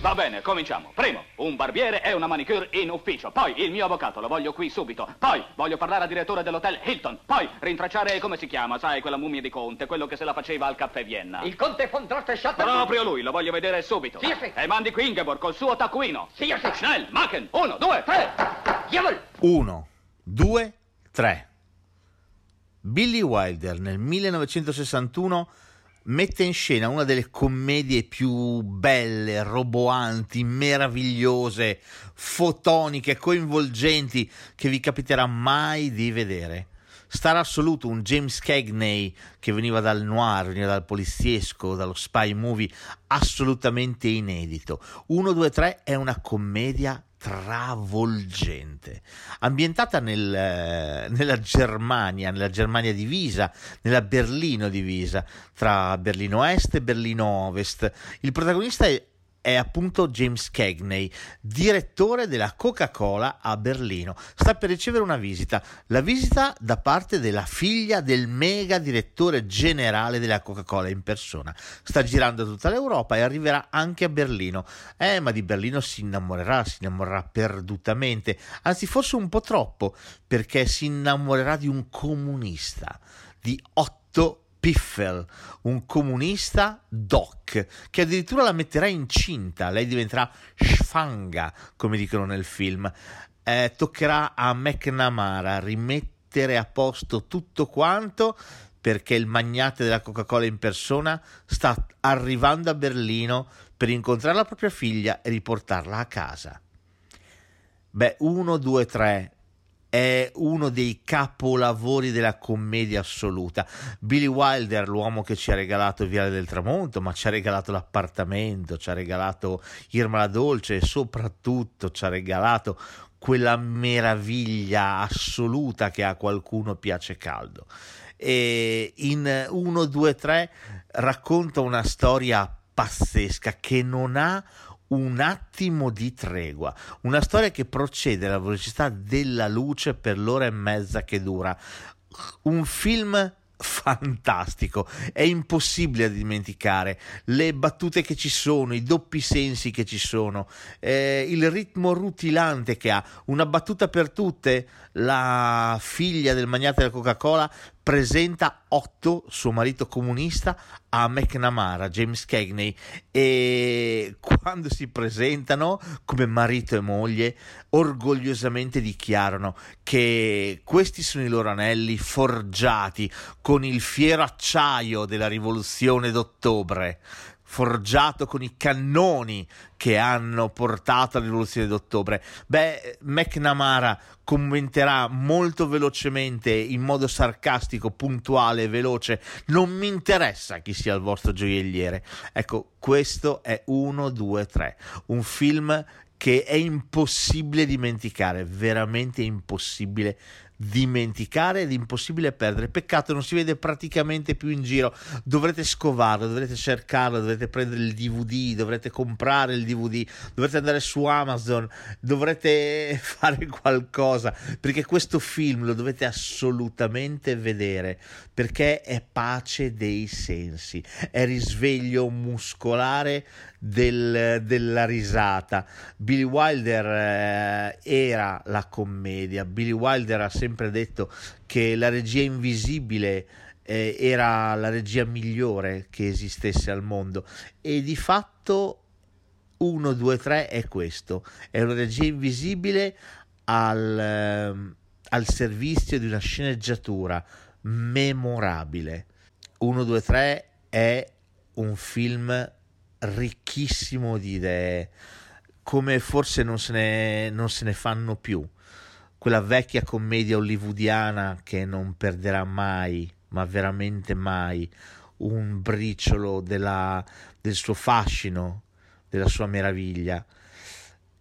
Va bene, cominciamo. Primo, un barbiere e una manicure in ufficio. Poi il mio avvocato, lo voglio qui subito. Poi voglio parlare al direttore dell'hotel Hilton. Poi rintracciare come si chiama, sai, quella mummia di Conte, quello che se la faceva al caffè Vienna. Il conte von Drotteschotter. Proprio lui, lo voglio vedere subito. Sì, sì. E mandi qui Ingeborg col suo taccuino. Sì, sì. Schnell, Machen, uno, due, tre. Jawohl. 1, 2, 3. Billy Wilder nel 1961 mette in scena una delle commedie più belle, roboanti, meravigliose, fotoniche, coinvolgenti che vi capiterà mai di vedere. Star assoluto, un James Cagney che veniva dal noir, veniva dal poliziesco, dallo spy movie, assolutamente inedito. 1, 2, 3 è una commedia travolgente, ambientata nel, eh, nella Germania, nella Germania divisa, nella Berlino divisa, tra Berlino Est e Berlino Ovest. Il protagonista è è appunto James Cagney, direttore della Coca-Cola a Berlino. Sta per ricevere una visita, la visita da parte della figlia del mega direttore generale della Coca-Cola in persona. Sta girando tutta l'Europa e arriverà anche a Berlino. Eh, ma di Berlino si innamorerà, si innamorerà perdutamente, anzi forse un po' troppo, perché si innamorerà di un comunista, di Otto Piffel, un comunista doc, che addirittura la metterà incinta, lei diventerà Schfanga, come dicono nel film. Eh, toccherà a McNamara rimettere a posto tutto quanto perché il magnate della Coca-Cola in persona sta arrivando a Berlino per incontrare la propria figlia e riportarla a casa. Beh, 1, 2, 3 è uno dei capolavori della commedia assoluta. Billy Wilder, l'uomo che ci ha regalato Viale del Tramonto, ma ci ha regalato l'appartamento, ci ha regalato Irma la Dolce e soprattutto ci ha regalato quella meraviglia assoluta che a qualcuno piace caldo. E in 1, 2, 3 racconta una storia pazzesca che non ha un attimo di tregua, una storia che procede alla velocità della luce per l'ora e mezza che dura. Un film fantastico, è impossibile da dimenticare. Le battute che ci sono, i doppi sensi che ci sono, eh, il ritmo rutilante che ha, una battuta per tutte, la figlia del magnate della Coca-Cola presenta Otto, suo marito comunista, a McNamara, James Cagney, e quando si presentano come marito e moglie, orgogliosamente dichiarano che questi sono i loro anelli forgiati con il fiero acciaio della rivoluzione d'ottobre forgiato con i cannoni che hanno portato alla rivoluzione d'ottobre. Beh, McNamara commenterà molto velocemente, in modo sarcastico, puntuale e veloce. Non mi interessa chi sia il vostro gioielliere. Ecco, questo è 1, 2, 3. Un film che è impossibile dimenticare, veramente impossibile dimenticare ed impossibile perdere. Peccato, non si vede praticamente più in giro. Dovrete scovarlo, dovrete cercarlo, dovrete prendere il DVD, dovrete comprare il DVD, dovrete andare su Amazon, dovrete fare qualcosa perché questo film lo dovete assolutamente vedere perché è pace dei sensi, è risveglio muscolare del, della risata. Billy Wilder eh, era la commedia, Billy Wilder ha sempre detto che la regia invisibile eh, era la regia migliore che esistesse al mondo e di fatto 1, 2, 3 è questo, è una regia invisibile al, eh, al servizio di una sceneggiatura memorabile. 1, 2, 3 è un film ricchissimo di idee, come forse non se ne, non se ne fanno più. Quella vecchia commedia hollywoodiana che non perderà mai, ma veramente mai, un briciolo della, del suo fascino, della sua meraviglia.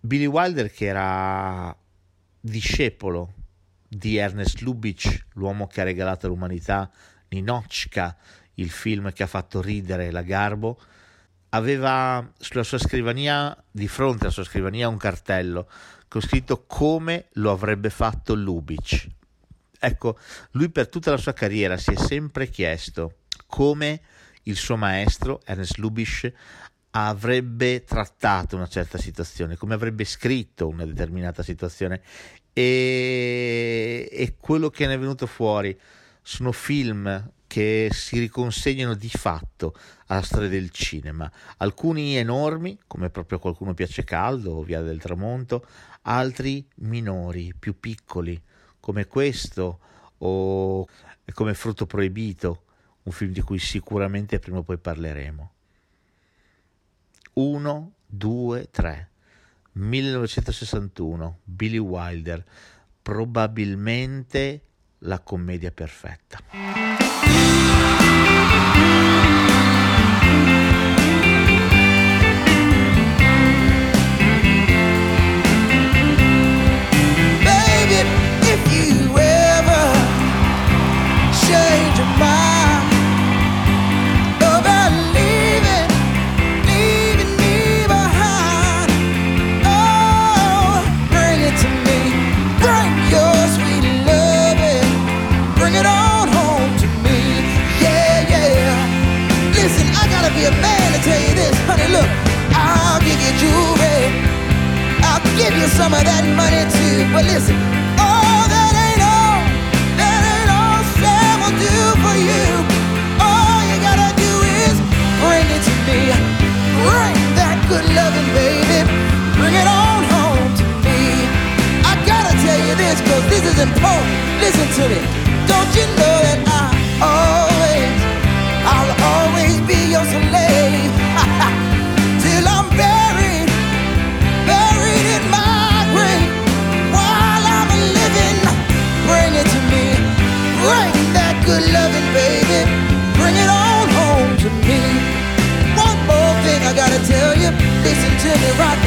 Billy Wilder che era discepolo di Ernest Lubitsch, l'uomo che ha regalato all'umanità Ninochka, il film che ha fatto ridere la Garbo, aveva sulla sua scrivania, di fronte alla sua scrivania, un cartello con scritto come lo avrebbe fatto Lubitsch. Ecco, lui per tutta la sua carriera si è sempre chiesto come il suo maestro, Ernest Lubitsch, avrebbe trattato una certa situazione, come avrebbe scritto una determinata situazione e, e quello che ne è venuto fuori sono film che si riconsegnano di fatto alla storia del cinema, alcuni enormi, come proprio qualcuno piace caldo, Via del Tramonto, altri minori, più piccoli, come questo o come Frutto Proibito, un film di cui sicuramente prima o poi parleremo. 1, 2, 3. 1961, Billy Wilder, probabilmente la commedia perfetta. That money too. But listen, good loving, baby. Bring it on home to me. One more thing I gotta tell you. Listen to me right